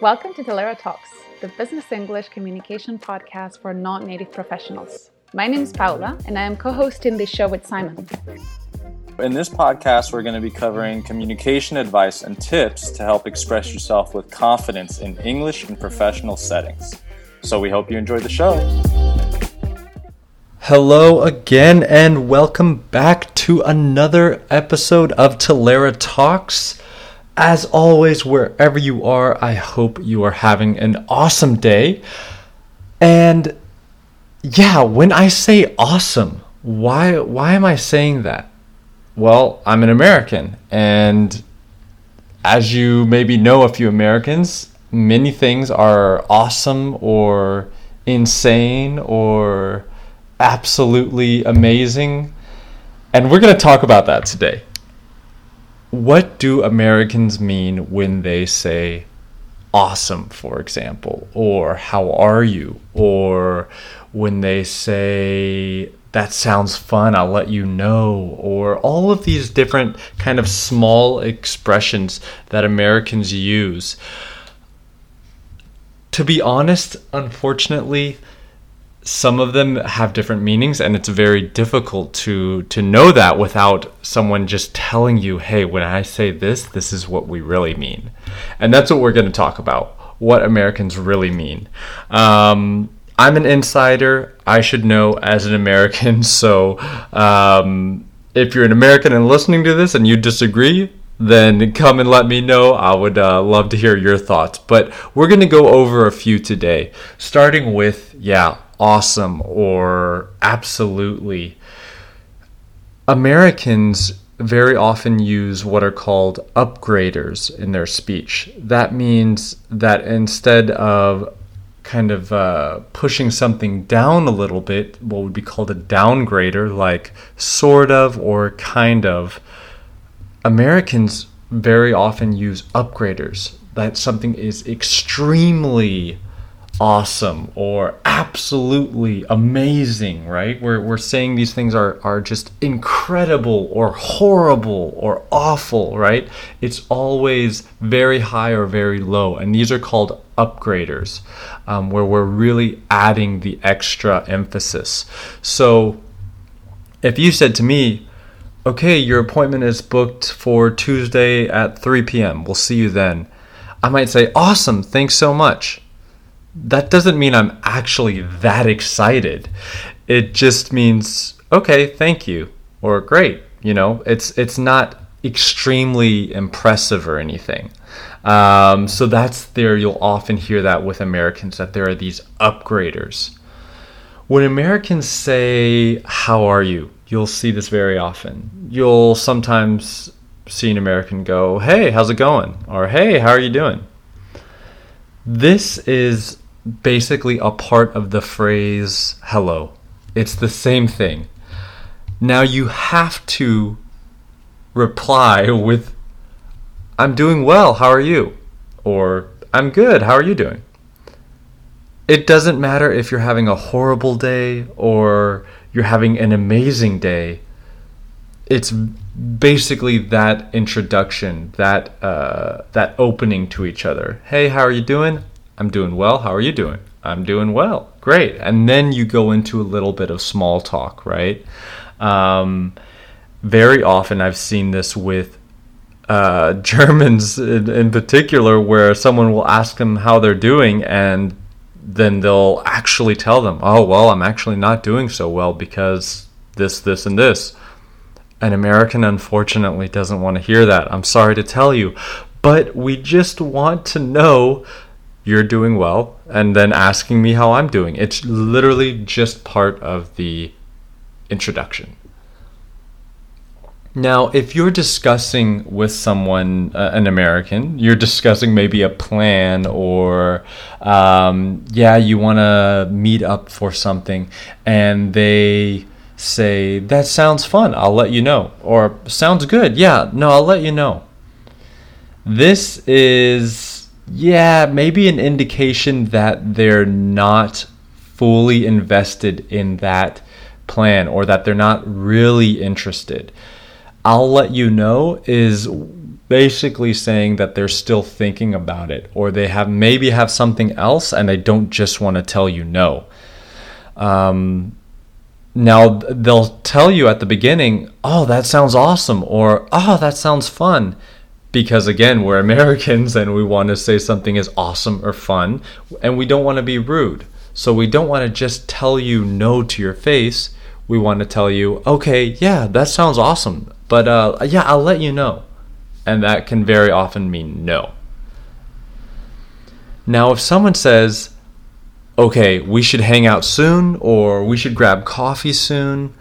Welcome to Talaera Talks, the business English communication podcast for non native professionals. My name is Paula, and I am co hosting this show with Simon. In this podcast, we're going to be covering communication advice and tips to help express yourself with confidence in English in professional settings. So we hope you enjoy the show. Hello again, and welcome back to another episode of Talaera Talks. As always, wherever you are, I hope you are having an awesome day. And yeah, when I say awesome, why why am I saying that? Well, I'm an American, and as you maybe know a few Americans, many things are awesome or insane or absolutely amazing. And we're going to talk about that today what do Americans mean when they say awesome, for example, or how are you, or when they say that sounds fun, I'll let you know, or all of these different kind of small expressions that Americans use. To be honest, unfortunately, some of them have different meanings and it's very difficult to to know that without someone just telling you hey when i say this this is what we really mean and that's what we're going to talk about what americans really mean um, i'm an insider i should know as an american so um, if you're an american and listening to this and you disagree then come and let me know. I would uh, love to hear your thoughts. But we're going to go over a few today, starting with, yeah, awesome or absolutely. Americans very often use what are called upgraders in their speech. That means that instead of kind of uh, pushing something down a little bit, what would be called a downgrader, like sort of or kind of, Americans very often use upgraders. That something is extremely awesome or absolutely amazing, right? We're, we're saying these things are, are just incredible or horrible or awful, right? It's always very high or very low. And these are called upgraders, um, where we're really adding the extra emphasis. So if you said to me, okay, your appointment is booked for Tuesday at 3 p.m., we'll see you then. I might say, awesome, thanks so much that doesn't mean I'm actually that excited. It just means okay, thank you or great. You know, it's it's not extremely impressive or anything. Um, so that's there. You'll often hear that with Americans that there are these upgraders. When Americans say "How are you?" you'll see this very often. You'll sometimes see an American go, "Hey, how's it going?" or "Hey, how are you doing?" This is basically a part of the phrase hello. It's the same thing. Now you have to reply with, I'm doing well, how are you? Or, I'm good, how are you doing? It doesn't matter if you're having a horrible day or you're having an amazing day. It's basically that introduction, that uh, that opening to each other. Hey, how are you doing? I'm doing well. How are you doing? I'm doing well. Great. And then you go into a little bit of small talk, right? Um, very often I've seen this with uh, Germans in, in, particular, where someone will ask them how they're doing, and then they'll actually tell them, "Oh, well, I'm actually not doing so well because this, this, and this." An American, unfortunately, doesn't want to hear that. I'm sorry to tell you, but we just want to know you're doing well, and then asking me how I'm doing. It's literally just part of the introduction. Now, if you're discussing with someone, uh, an American, you're discussing maybe a plan or, um, yeah, you want to meet up for something, and they say, that sounds fun, I'll let you know. Or, sounds good, yeah, no, I'll let you know. This is yeah, maybe an indication that they're not fully invested in that plan or that they're not really interested. I'll let you know is basically saying that they're still thinking about it or they have maybe have something else and they don't just want to tell you no. Um, now they'll tell you at the beginning, "Oh, that sounds awesome," or "Oh, that sounds fun." Because again, we're Americans and we want to say something is awesome or fun, and we don't want to be rude. So we don't want to just tell you no to your face. We want to tell you, "Okay, yeah, that sounds awesome." But uh, yeah, I'll let you know. And that can very often mean no. Now, if someone says, okay, we should hang out soon or we should grab coffee soon,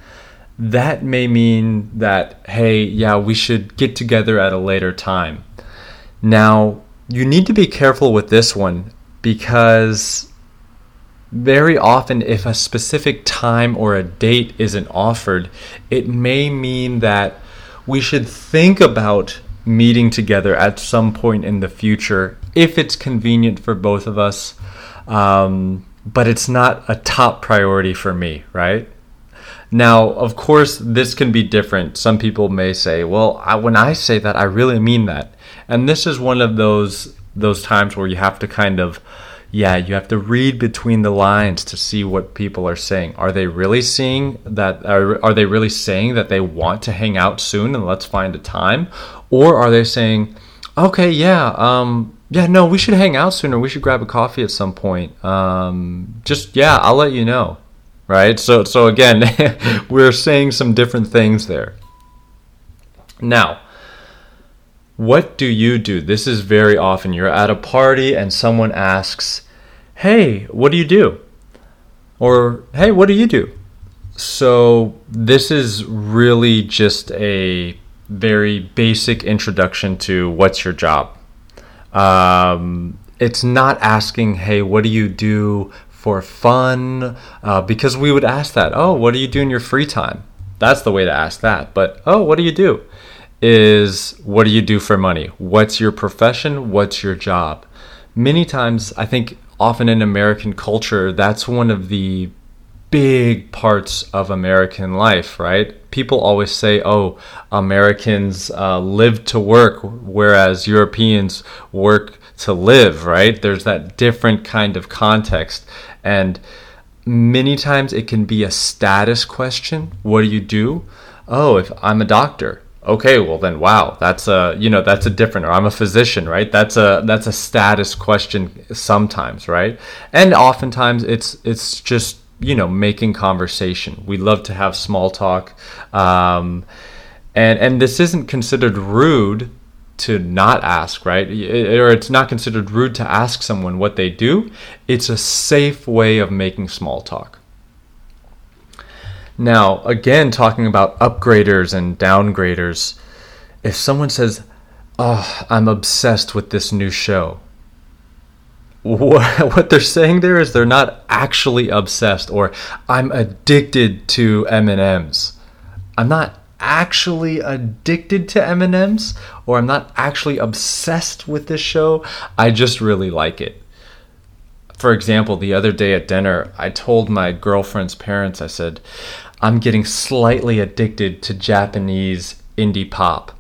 that may mean that, hey, yeah, we should get together at a later time. Now, you need to be careful with this one because very often, if a specific time or a date isn't offered, it may mean that we should think about meeting together at some point in the future if it's convenient for both of us. Um, but it's not a top priority for me, right? Now, of course, this can be different. Some people may say, "Well, I, when I say that, I really mean that." And this is one of those those times where you have to kind of yeah, you have to read between the lines to see what people are saying. Are they really seeing that? Are, are they really saying that they want to hang out soon and let's find a time? Or are they saying, okay, yeah, um, yeah, no, we should hang out sooner. we should grab a coffee at some point. Um, just, yeah, I'll let you know. Right? So, so again, we're saying some different things there. Now, what do you do? This is very often. You're at a party and someone asks, Hey, what do you do? Or, Hey, what do you do? So, this is really just a very basic introduction to what's your job. Um, it's not asking, Hey, what do you do for fun? Uh, because we would ask that. Oh, what do you do in your free time? That's the way to ask that. But, oh, what do you do? is what do you do for money? What's your profession? What's your job? Many times, I think often in American culture, that's one of the big parts of American life, right? People always say, oh, Americans uh, live to work, whereas Europeans work to live, right? There's that different kind of context. And many times it can be a status question. What do you do? Oh, if I'm a doctor, okay well then wow that's a you know that's a different or i'm a physician right that's a that's a status question sometimes right and oftentimes it's it's just you know making conversation we love to have small talk um, and and this isn't considered rude to not ask right? Eh, or it's not considered rude to ask someone what they do. It's a safe way of making small talk. Now, again, talking about upgraders and downgraders, if someone says, Oh, I'm obsessed with this new show, what they're saying there is they're not actually obsessed, or I'm addicted to M&Ms. I'm not actually addicted to M&Ms, or I'm not actually obsessed with this show. I just really like it. For example, the other day at dinner, I told my girlfriend's parents, I said, I'm getting slightly addicted to Japanese indie pop.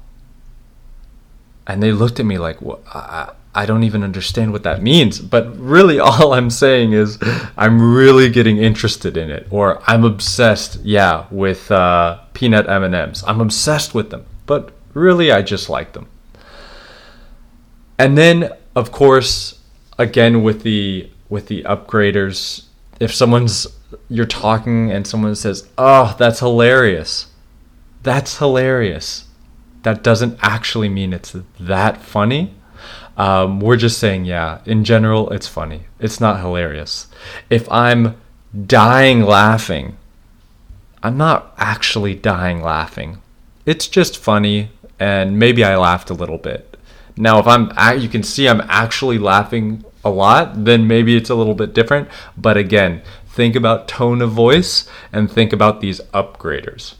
And they looked at me like, what? I don't even understand what that means. But really, all I'm saying is I'm really getting interested in it, or I'm obsessed, yeah, with uh, peanut M&Ms. I'm obsessed with them, but really, I just like them. And then, of course, again with the with the upgraders, if someone's you're talking and someone says, "Oh, that's hilarious." That's hilarious. That doesn't actually mean it's that funny. Um, we're just saying, yeah, in general, it's funny. It's not hilarious. If I'm dying laughing, I'm not actually dying laughing. It's just funny, and maybe I laughed a little bit. Now, if I'm, you can see I'm actually laughing a lot, then maybe it's a little bit different. But again, think about tone of voice and think about these upgraders.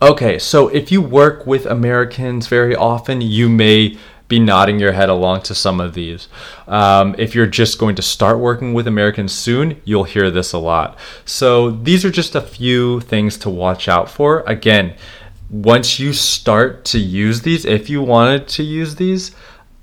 Okay, so if you work with Americans very often, you may be nodding your head along to some of these. Um, if you're just going to start working with Americans soon, you'll hear this a lot. So these are just a few things to watch out for. Again, once you start to use these, if you wanted to use these,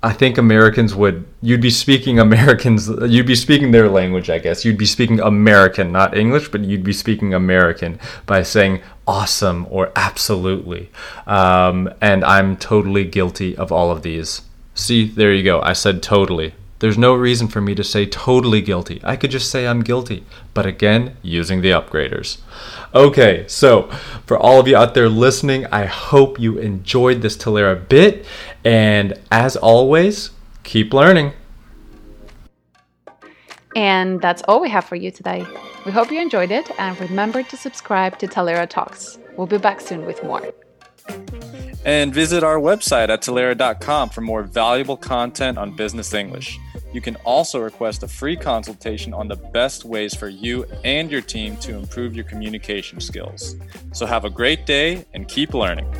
I think Americans would you'd be speaking Americans you'd be speaking their language I guess. You'd be speaking American not English but you'd be speaking American by saying awesome or absolutely. Um, and I'm totally guilty of all of these. See there you go. I said totally there's no reason for me to say totally guilty. I could just say I'm guilty. But again, using the upgraders. Okay, so for all of you out there listening, I hope you enjoyed this Talaera bit. And as always, keep learning. And that's all we have for you today. We hope you enjoyed it and remember to subscribe to Talaera Talks. We'll be back soon with more. And visit our website at Talaera.com for more valuable content on business English. You can also request a free consultation on the best ways for you and your team to improve your communication skills. So have a great day and keep learning.